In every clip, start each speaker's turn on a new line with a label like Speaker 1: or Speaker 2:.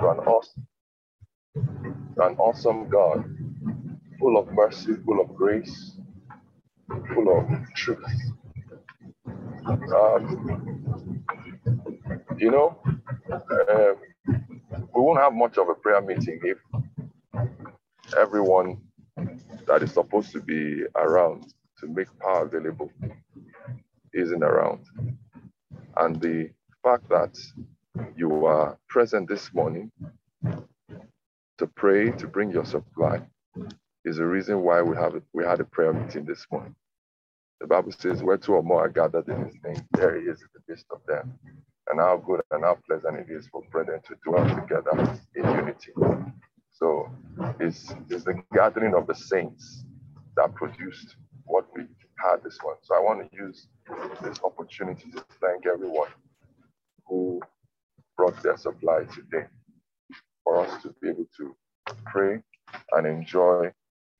Speaker 1: to an awesome, an awesome God, full of mercy, full of grace, full of truth. Um, you know, uh, we won't have much of a prayer meeting if everyone that is supposed to be around to make power available isn't around. And the fact that you are present this morning to pray, to bring your supply, is the reason why we have. We had a prayer meeting this morning. The Bible says, "Where two or more are gathered in His name, there He is in the midst of them." And how good and how pleasant it is for brethren to dwell together in unity. So it's, it's the gathering of the saints that produced what we had this one. So I want to use this opportunity to thank everyone who brought their supply today for us to be able to pray and enjoy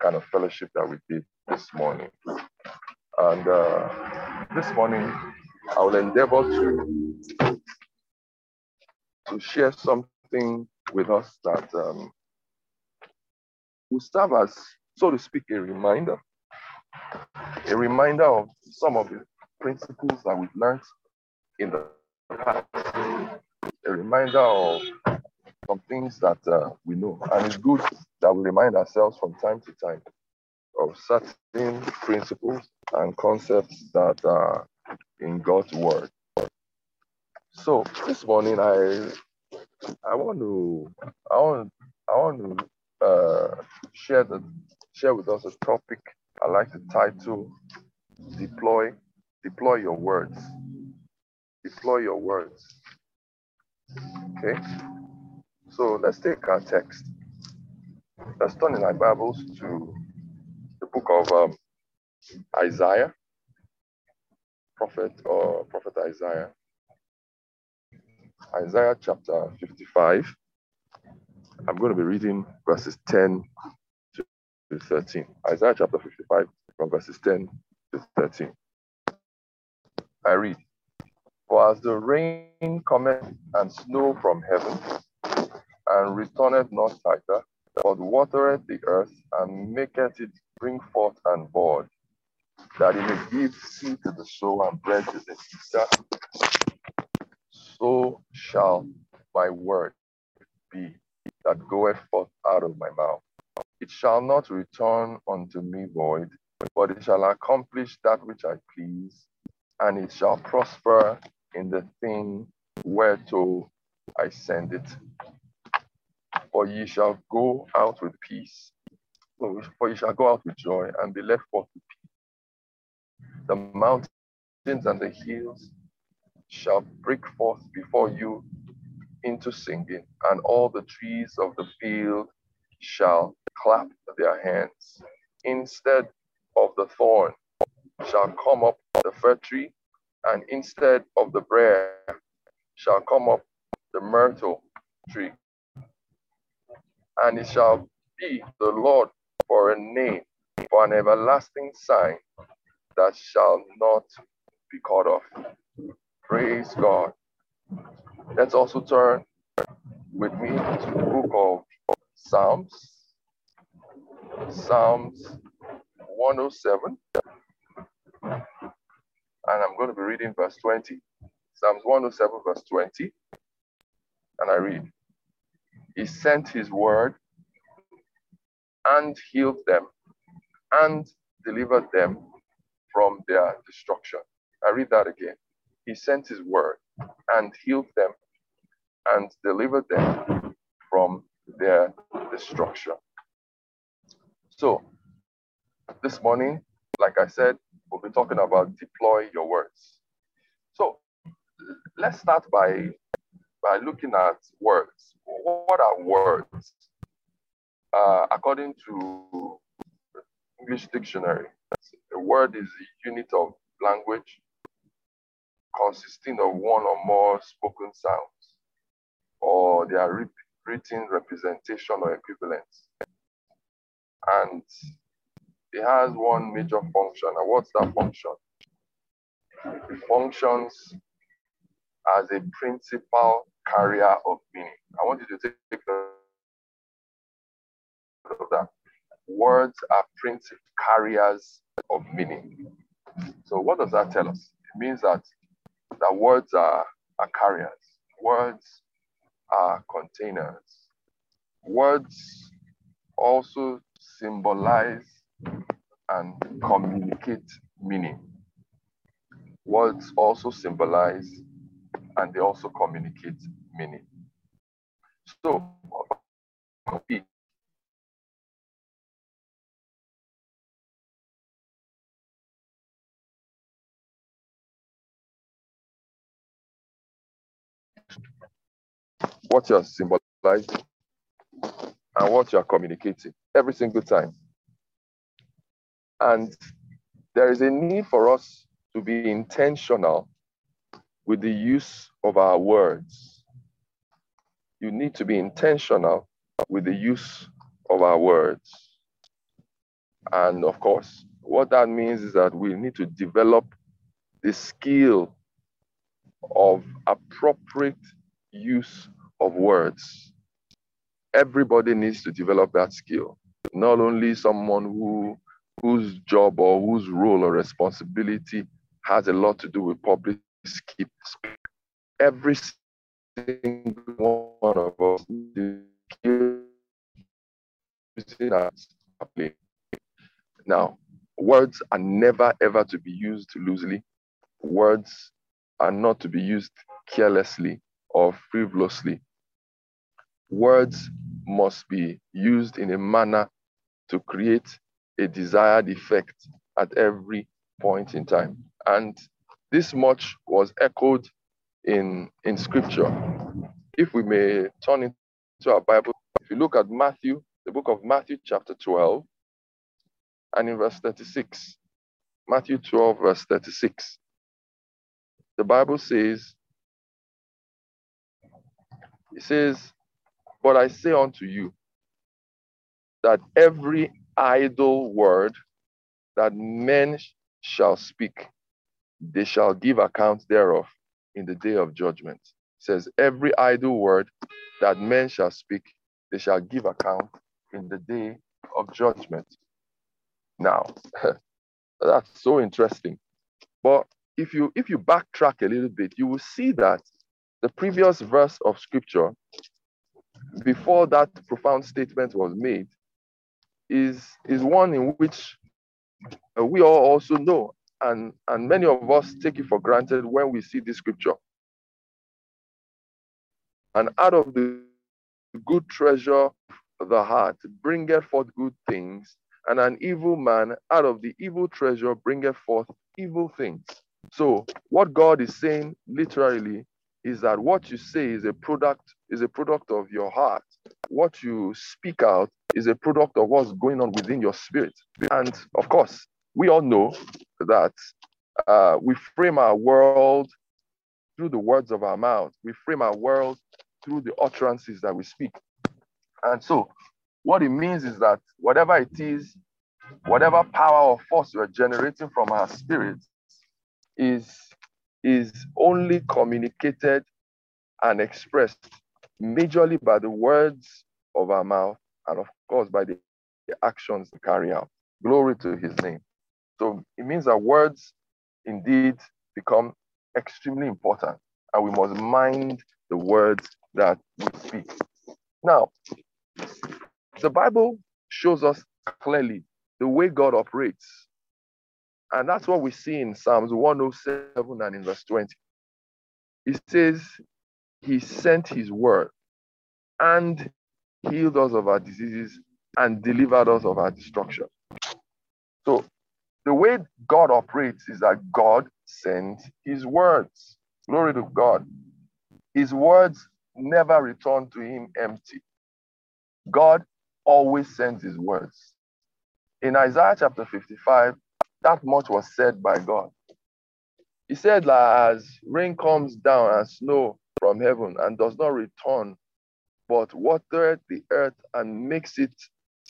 Speaker 1: kind of fellowship that we did this morning. And uh, this morning, I will endeavor to, to share something with us that um, will serve as, so to speak, a reminder. A reminder of some of the principles that we've learned in the past. Reminder of some things that uh, we know. And it's good that we remind ourselves from time to time of certain principles and concepts that are in God's word. So this morning I I want to I want I want to uh, share the share with us a topic I like to title deploy deploy your words deploy your words okay? So let's take our text. Let's turn in our bibles to the book of um, isaiah. Prophet or prophet isaiah. Isaiah chapter 55 i'm going to be reading verses 10 to 13 isaiah chapter 55 from verses 10 to 13 i read for as the rain cometh and snow from heaven, and returneth not thither, but watereth the earth, and maketh it bring forth and bud, that it may give seed to the sower and bread to the eater, so shall my word be that goeth forth out of my mouth. It shall not return unto me void, but it shall accomplish that which I please, and it shall prosper in the thing whereto I send it. For ye shall go out with peace, for ye shall go out with joy and be left forth with peace. The mountains and the hills shall break forth before you into singing, and all the trees of the field shall clap their hands. Instead of the thorn shall come up the fir tree, and instead of the briar shall come up the myrtle tree. And it shall be the Lord for a name, for an everlasting sign that shall not be cut off. Praise God. Let's also turn with me to the book of Psalms, Psalms 107 and I'm going to be reading verse 20. Psalms 107, verse 20. And I read, He sent His word and healed them and delivered them from their destruction. I read that again. He sent His word and healed them and delivered them from their destruction. So, this morning, like I said, we'll be talking about deploy your words. So let's start by by looking at words. What are words? Uh, according to English dictionary, a word is a unit of language consisting of one or more spoken sounds or their written representation or equivalents. And it has one major function. And what's that function? It functions as a principal carrier of meaning. I want you to take note of that. Words are principal carriers of meaning. So what does that tell us? It means that that words are, are carriers. Words are containers. Words also symbolize and communicate meaning. Words also symbolize and they also communicate meaning. So, what you're symbolizing and what you're communicating every single time. And there is a need for us to be intentional with the use of our words. You need to be intentional with the use of our words. And of course, what that means is that we need to develop the skill of appropriate use of words. Everybody needs to develop that skill, not only someone who whose job or whose role or responsibility has a lot to do with public speaking. Every single one of us now, words are never ever to be used loosely. Words are not to be used carelessly or frivolously. Words must be used in a manner to create a desired effect at every point in time. And this much was echoed in, in scripture. If we may turn into our Bible, if you look at Matthew, the book of Matthew, chapter 12, and in verse 36, Matthew 12, verse 36, the Bible says, it says, But I say unto you that every idle word that men shall speak, they shall give account thereof in the day of judgment. It says, Every idle word that men shall speak, they shall give account in the day of judgment. Now, that's so interesting. But if you if you backtrack a little bit, you will see that the previous verse of scripture, before that profound statement was made, is, is one in which uh, we all also know, and, and many of us take it for granted when we see this scripture. And out of the good treasure the heart bringeth forth good things, and an evil man out of the evil treasure bringeth forth evil things. So, what God is saying literally is that what you say is a product is a product of your heart. What you speak out is a product of what's going on within your spirit. And of course, we all know that uh, we frame our world through the words of our mouth. We frame our world through the utterances that we speak. And so, what it means is that whatever it is, whatever power or force we're generating from our spirit is is only communicated and expressed majorly by the words of our mouth and, of course, by the actions we carry out. Glory to his name. So it means that words indeed become extremely important, and we must mind the words that we speak. Now, the Bible shows us clearly the way God operates and that's what we see in Psalms 107 and in verse 20. It says, He sent His word and healed us of our diseases and delivered us of our destruction. So, the way God operates is that God sends His words. Glory to God. His words never return to Him empty. God always sends His words. In Isaiah chapter 55, that much was said by God. He said, as rain comes down as snow from heaven and does not return, but watereth the earth and makes it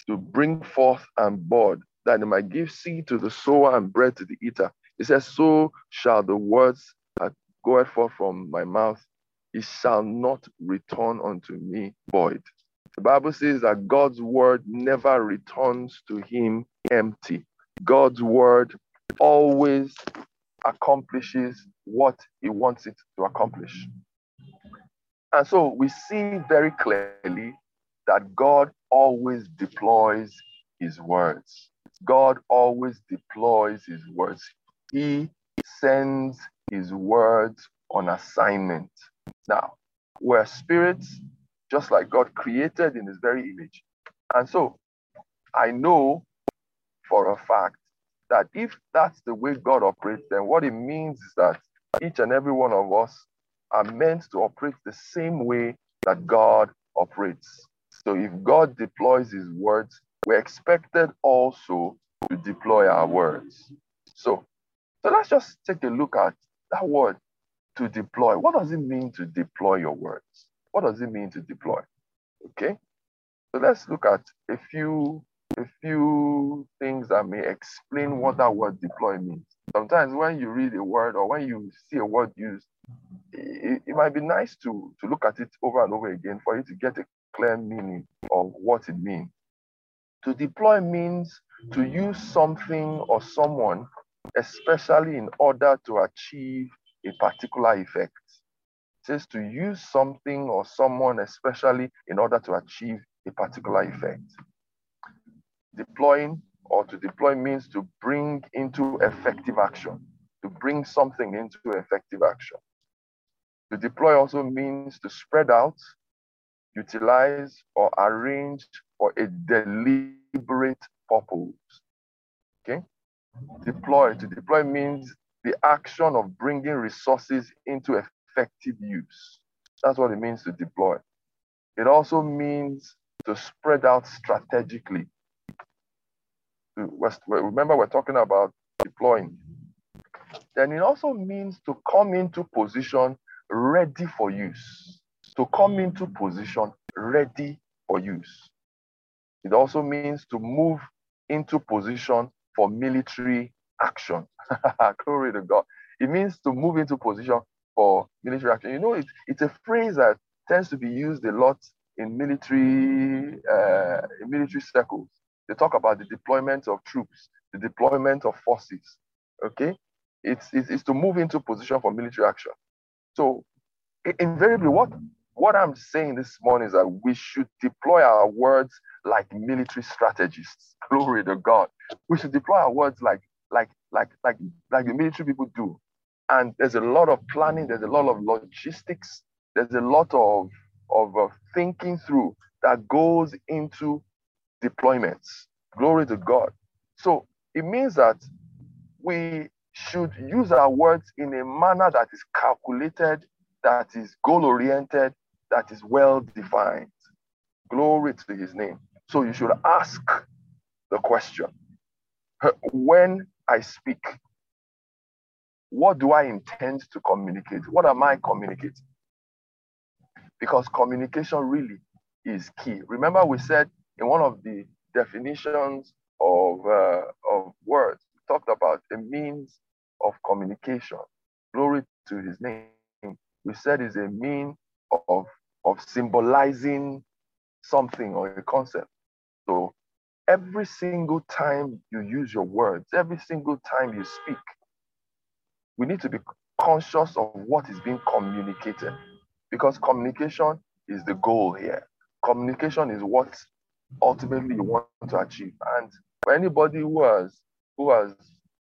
Speaker 1: to bring forth and bud, that it might give seed to the sower and bread to the eater. He says, So shall the words that goeth forth from my mouth, it shall not return unto me void. The Bible says that God's word never returns to him empty. God's word always accomplishes what he wants it to accomplish. And so we see very clearly that God always deploys his words. God always deploys his words. He sends his words on assignment. Now, we're spirits, just like God created in his very image. And so I know for a fact that if that's the way God operates, then what it means is that each and every one of us are meant to operate the same way that God operates. So if God deploys his words, we're expected also to deploy our words. So, so let's just take a look at that word to deploy. What does it mean to deploy your words? What does it mean to deploy? Okay. So let's look at a few a few things that may explain what that word deploy means. Sometimes when you read a word or when you see a word used, it, it might be nice to, to look at it over and over again for you to get a clear meaning of what it means. To deploy means to use something or someone, especially in order to achieve a particular effect. It says to use something or someone, especially in order to achieve a particular effect. Deploying or to deploy means to bring into effective action, to bring something into effective action. To deploy also means to spread out, utilize, or arrange for a deliberate purpose. Okay? Deploy. To deploy means the action of bringing resources into effective use. That's what it means to deploy. It also means to spread out strategically. Remember, we're talking about deploying. Then it also means to come into position ready for use. To come into position ready for use. It also means to move into position for military action. Glory to God. It means to move into position for military action. You know, it, it's a phrase that tends to be used a lot in military uh, in military circles. They talk about the deployment of troops, the deployment of forces. Okay, it's, it's, it's to move into position for military action. So invariably, what what I'm saying this morning is that we should deploy our words like military strategists. Glory to God. We should deploy our words like like like like like the military people do. And there's a lot of planning. There's a lot of logistics. There's a lot of of uh, thinking through that goes into deployments. Glory to God. So it means that we should use our words in a manner that is calculated, that is goal oriented, that is well defined. Glory to his name. So you should ask the question when I speak, what do I intend to communicate? What am I communicating? Because communication really is key. Remember, we said in one of the definitions of, uh, of words, talked about a means of communication. Glory to his name. We said is a mean of, of symbolizing something or a concept. So every single time you use your words, every single time you speak, we need to be conscious of what is being communicated because communication is the goal here. Communication is what ultimately you want to achieve. And for anybody who has who has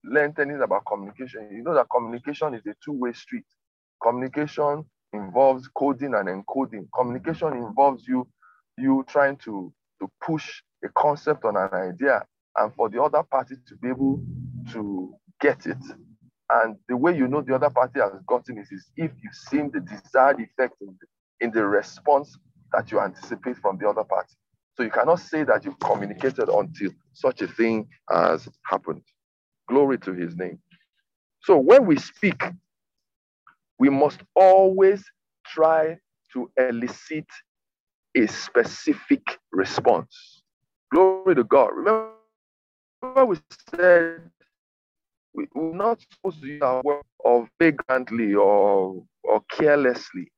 Speaker 1: learned anything about communication, you know that communication is a two-way street. Communication involves coding and encoding. Communication involves you you trying to to push a concept on an idea and for the other party to be able to get it. And the way you know the other party has gotten it is if you've seen the desired effect in the, in the response that you anticipate from the other party. So you cannot say that you've communicated until such a thing has happened. Glory to his name. So when we speak, we must always try to elicit a specific response. Glory to God. Remember, we said we, are not supposed to use our word of vagrantly or, or carelessly.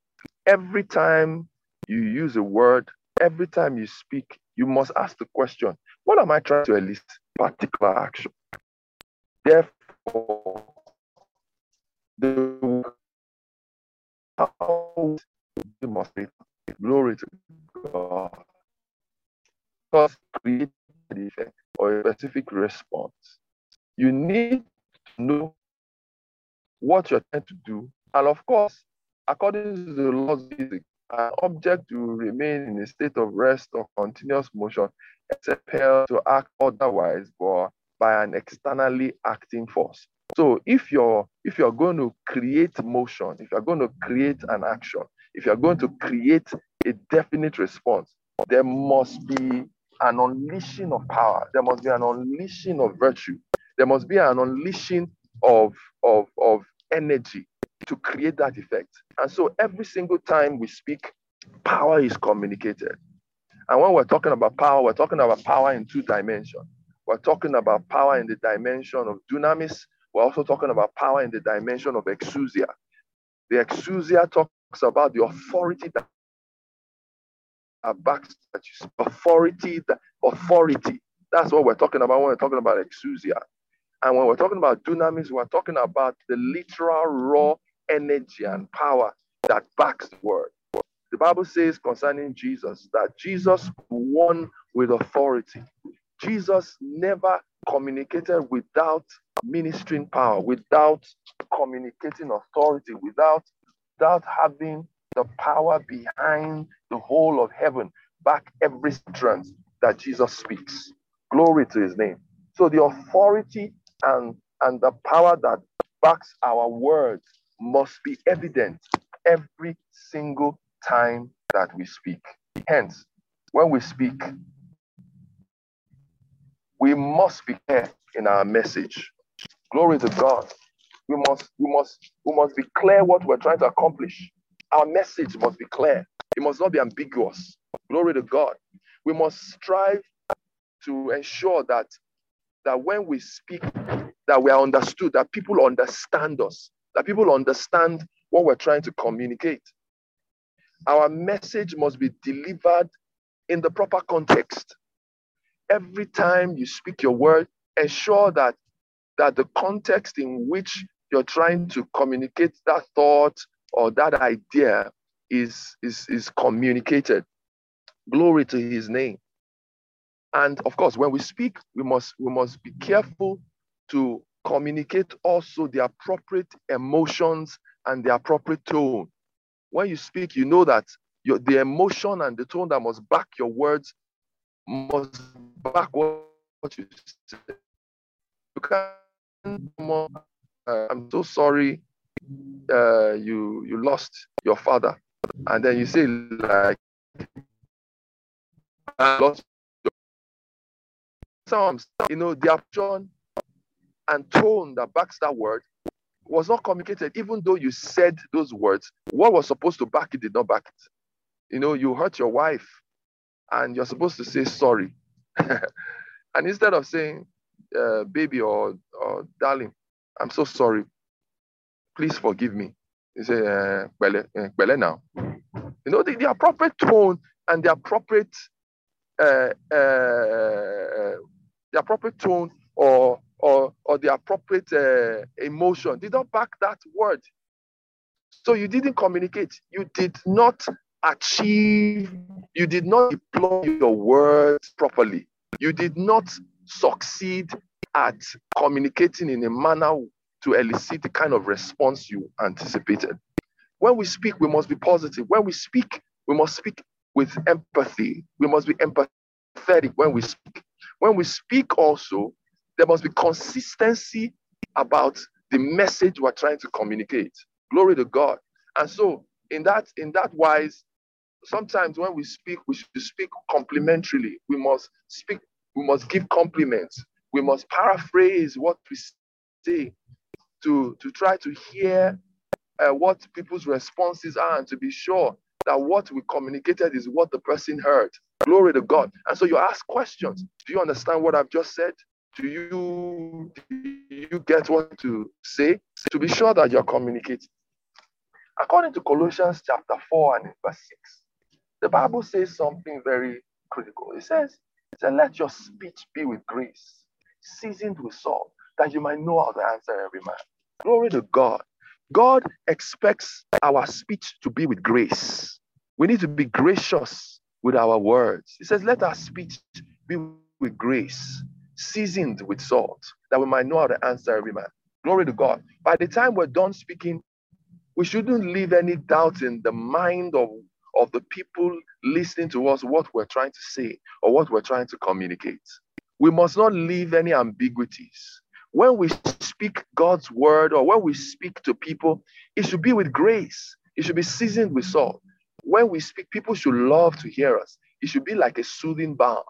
Speaker 1: Every time you use a word, every time you speak, you must ask the question, what am I trying to elicit? Particular action. Therefore, the how demonstrate glory to God. Because create the effect or a specific response. You need to know what you're trying to do. And of course, according to the laws of physics, an object will remain in a state of rest or continuous motion except to act otherwise but by an externally acting force. So if you're if you're going to create motion, if you're going to create an action, if you're going to create a definite response, there must be an unleashing of power. There must be an unleashing of virtue. There must be an unleashing of, of, of energy to create that effect. And so every single time we speak, power is communicated. And when we're talking about power, we're talking about power in two dimensions. We're talking about power in the dimension of dunamis. We're also talking about power in the dimension of exousia. The exousia talks about the authority that backs that you authority, the authority. That's what we're talking about when we're talking about exousia. And when we're talking about dunamis, we're talking about the literal raw energy and power that backs the word. The Bible says concerning Jesus that Jesus won with authority. Jesus never communicated without ministering power, without communicating authority, without, without having the power behind the whole of heaven back every strength that Jesus speaks. Glory to his name. So the authority and, and the power that backs our words must be evident every single time that we speak. Hence, when we speak, we must be clear in our message. Glory to God. We must, we must, we must be clear what we're trying to accomplish. Our message must be clear. It must not be ambiguous. Glory to God. We must strive to ensure that that when we speak, that we are understood, that people understand us, that people understand what we're trying to communicate. Our message must be delivered in the proper context. Every time you speak your word, ensure that that the context in which you're trying to communicate that thought or that idea is, is, is communicated. Glory to his name. And of course, when we speak, we must, we must be careful to communicate also the appropriate emotions and the appropriate tone. When you speak, you know that your, the emotion and the tone that must back your words must back what, you say. You can't, uh, I'm so sorry uh, you you lost your father, and then you say like, I lost. Some, you know, the action and tone that backs that word was not communicated, even though you said those words. What was supposed to back it did not back it. You know, you hurt your wife, and you're supposed to say sorry, and instead of saying, uh, "Baby" or, or "Darling," I'm so sorry please forgive me. You say, uh, well, uh, well now. You know, the, the appropriate tone and the appropriate, uh, uh, the appropriate tone or or or the appropriate uh, emotion did not back that word. So you didn't communicate. You did not achieve. You did not deploy your words properly. You did not succeed at communicating in a manner to elicit the kind of response you anticipated. When we speak, we must be positive. When we speak, we must speak with empathy. We must be empathetic when we speak. When we speak, also, there must be consistency about the message we're trying to communicate. Glory to God. And so, in that in that wise, sometimes when we speak, we should speak complimentarily. We must speak. We must give compliments. We must paraphrase what we say to, to try to hear uh, what people's responses are and to be sure that what we communicated is what the person heard. Glory to God. And so you ask questions. Do you understand what I've just said? Do you, do you get what to say? To be sure that you're communicating. According to Colossians chapter 4 and verse 6, the Bible says something very critical. It says, it says, let your speech be with grace, seasoned with salt, that you might know how to answer every man. Glory to God. God expects our speech to be with grace. We need to be gracious with our words. He says, let our speech be with grace, seasoned with salt, that we might know how to answer every man. Glory to God. By the time we're done speaking, we shouldn't leave any doubt in the mind of, of the people listening to us what we're trying to say or what we're trying to communicate. We must not leave any ambiguities. When we speak God's word or when we speak to people, it should be with grace. It should be seasoned with salt. When we speak, people should love to hear us. It should be like a soothing balm.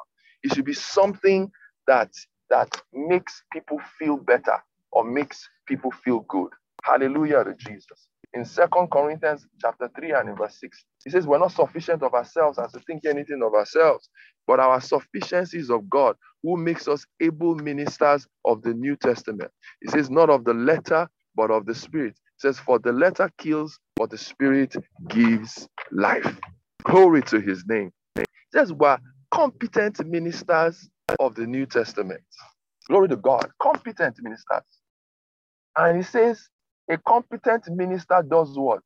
Speaker 1: It should be something that that makes people feel better or makes people feel good. Hallelujah to Jesus. In Second Corinthians chapter 3 and in verse 6, he says, We're not sufficient of ourselves as to think anything of ourselves, but our sufficiency is of God, who makes us able ministers of the New Testament. He says, Not of the letter, but of the Spirit. He says, For the letter kills, but the Spirit gives life. Glory to his name. He says, We're competent ministers of the New Testament. Glory to God. Competent ministers. And he says, a competent minister does what?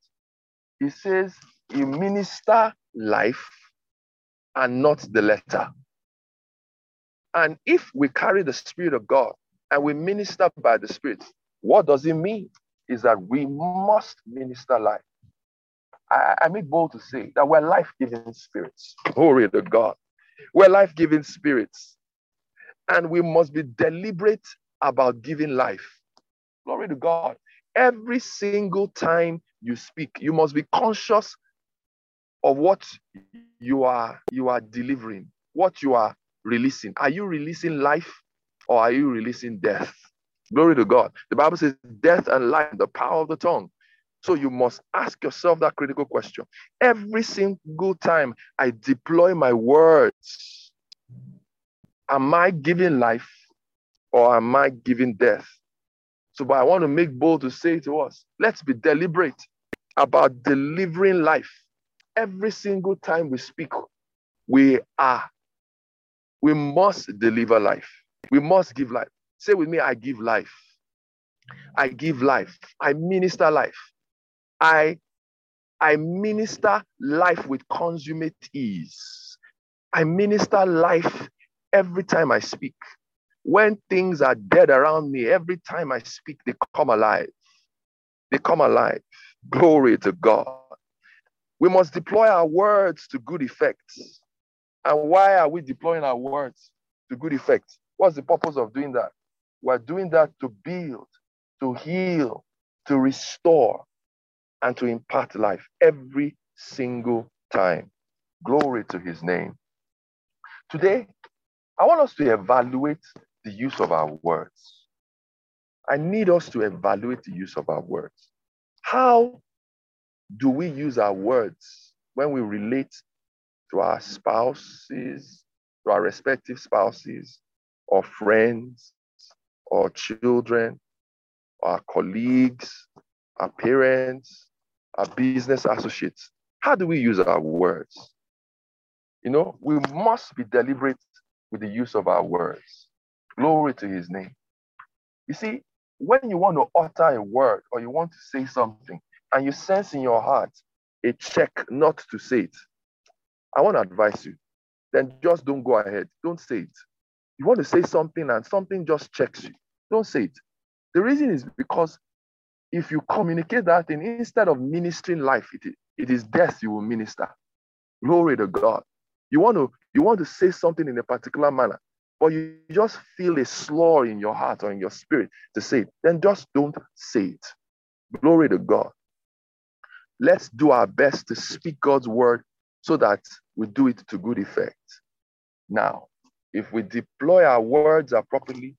Speaker 1: He says, he minister life and not the letter. And if we carry the Spirit of God and we minister by the Spirit, what does it mean? Is that we must minister life. I, I make bold to say that we're life giving spirits. Glory to God. We're life giving spirits. And we must be deliberate about giving life. Glory to God. Every single time you speak, you must be conscious of what you are you are delivering, what you are releasing. Are you releasing life or are you releasing death? Glory to God. The Bible says death and life, the power of the tongue. So you must ask yourself that critical question. Every single time I deploy my words, am I giving life or am I giving death? So, but I want to make bold to say to us, let's be deliberate about delivering life. Every single time we speak, we are, we must deliver life. We must give life. Say with me, I give life. I give life. I minister life. I, I minister life with consummate ease. I minister life every time I speak. When things are dead around me, every time I speak, they come alive. They come alive. Glory to God. We must deploy our words to good effect. And why are we deploying our words to good effect? What's the purpose of doing that? We're doing that to build, to heal, to restore, and to impart life every single time. Glory to his name. Today, I want us to evaluate the use of our words. I need us to evaluate the use of our words. How do we use our words when we relate to our spouses, to our respective spouses, or friends, or children, our colleagues, our parents, our business associates. How do we use our words? You know, we must be deliberate with the use of our words. Glory to his name. You see, when you want to utter a word or you want to say something and you sense in your heart a check not to say it, I want to advise you, then just don't go ahead. Don't say it. You want to say something and something just checks you. Don't say it. The reason is because if you communicate that thing, instead of ministering life, it, it is death you will minister. Glory to God. You want to you want to say something in a particular manner, but you just feel a slaw in your heart or in your spirit to say it, then just don't say it. Glory to God. Let's do our best to speak God's word so that we do it to good effect. Now, if we deploy our words appropriately,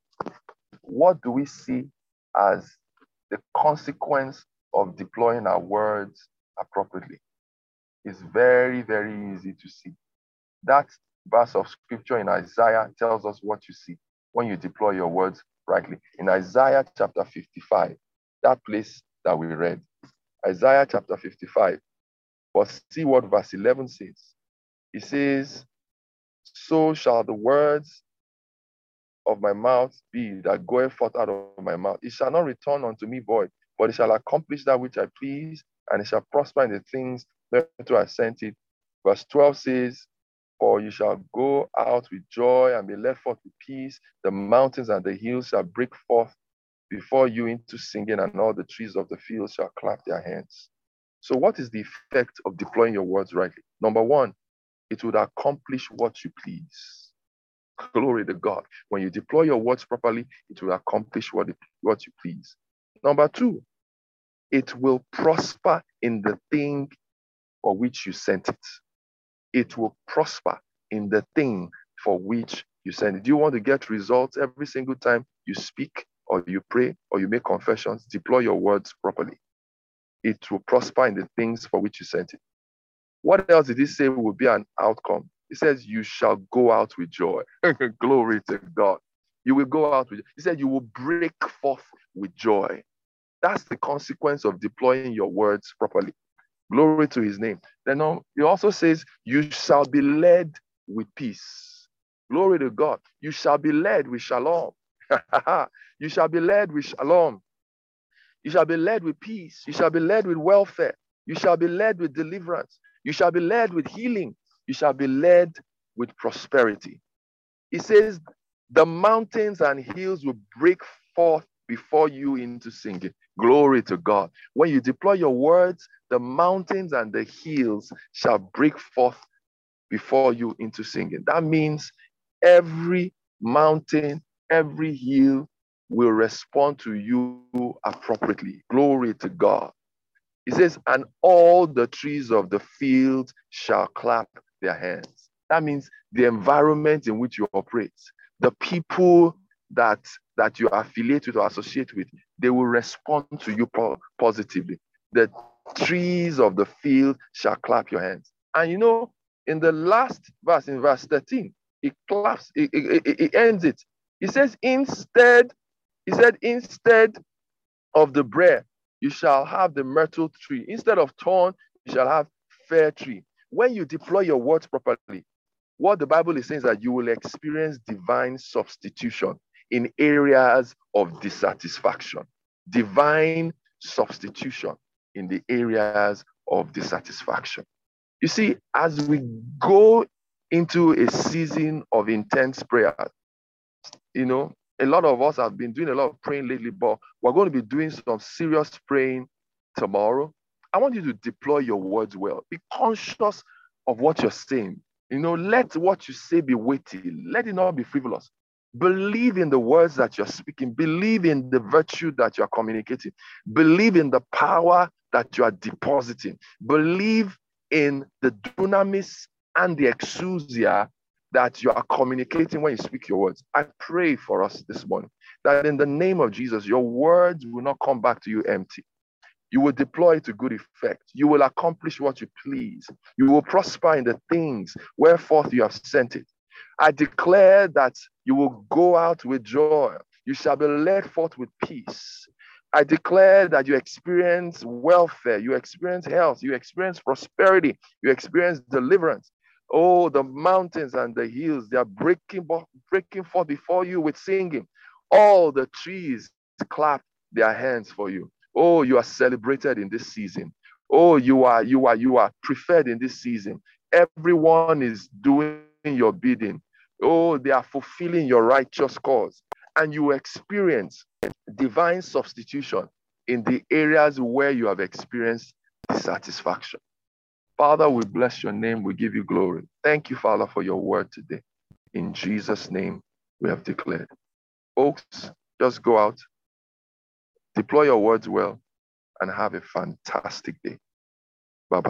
Speaker 1: what do we see as the consequence of deploying our words appropriately It's very, very easy to see. That verse of scripture in Isaiah tells us what you see when you deploy your words rightly. In Isaiah chapter 55, that place that we read, Isaiah chapter 55, but see what verse 11 says. He says, So shall the words of my mouth be that goeth forth out of my mouth. It shall not return unto me void, but it shall accomplish that which I please, and it shall prosper in the things whereto I sent it. Verse 12 says, For you shall go out with joy and be led forth with peace. The mountains and the hills shall break forth before you into singing, and all the trees of the field shall clap their hands. So, what is the effect of deploying your words rightly? Number one, it would accomplish what you please. Glory to God. When you deploy your words properly, it will accomplish what, it, what you please. Number two, it will prosper in the thing for which you sent it. It will prosper in the thing for which you sent it. Do you want to get results every single time you speak or you pray or you make confessions? Deploy your words properly. It will prosper in the things for which you sent it. What else did he say will be an outcome? He says, You shall go out with joy. Glory to God. You will go out with He said, You will break forth with joy. That's the consequence of deploying your words properly. Glory to his name. Then um, he also says, You shall be led with peace. Glory to God. You shall be led with shalom. you shall be led with shalom. You shall be led with peace. You shall be led with welfare. You shall be led with deliverance. You shall be led with healing. You shall be led with prosperity. He says, The mountains and hills will break forth before you into singing. Glory to God. When you deploy your words, the mountains and the hills shall break forth before you into singing. That means every mountain, every hill will respond to you appropriately. Glory to God. He says, and all the trees of the field shall clap their hands. That means the environment in which you operate, the people that that you affiliate with or associate with, they will respond to you positively. The trees of the field shall clap your hands. And you know, in the last verse, in verse 13, it claps, it, it, it, it ends it. He says, instead, he said, instead of the bread, you shall have the myrtle tree. Instead of thorn, you shall have fair tree. When you deploy your words properly, what the Bible is saying is that you will experience divine substitution in areas of dissatisfaction. Divine substitution in the areas of dissatisfaction. You see, as we go into a season of intense prayer, you know, a lot of us have been doing a lot of praying lately, but we're going to be doing some serious praying tomorrow. I want you to deploy your words well. Be conscious of what you're saying. You know, let what you say be weighty. Let it not be frivolous. Believe in the words that you're speaking. Believe in the virtue that you're communicating. Believe in the power that you are depositing. Believe in the dunamis and the exousia that you are communicating when you speak your words. I pray for us this morning that in the name of Jesus, your words will not come back to you empty. You will deploy it to good effect. You will accomplish what you please. You will prosper in the things whereforth you have sent it. I declare that you will go out with joy. You shall be led forth with peace. I declare that you experience welfare, you experience health, you experience prosperity, you experience deliverance. Oh, the mountains and the hills, they are breaking, breaking forth before you with singing. All the trees clap their hands for you. Oh, you are celebrated in this season. Oh, you are, you are, you are preferred in this season. Everyone is doing your bidding. Oh, they are fulfilling your righteous cause. And you experience divine substitution in the areas where you have experienced dissatisfaction. Father, we bless your name. We give you glory. Thank you, Father, for your word today. In Jesus' name, we have declared. Folks, just go out, deploy your words well, and have a fantastic day.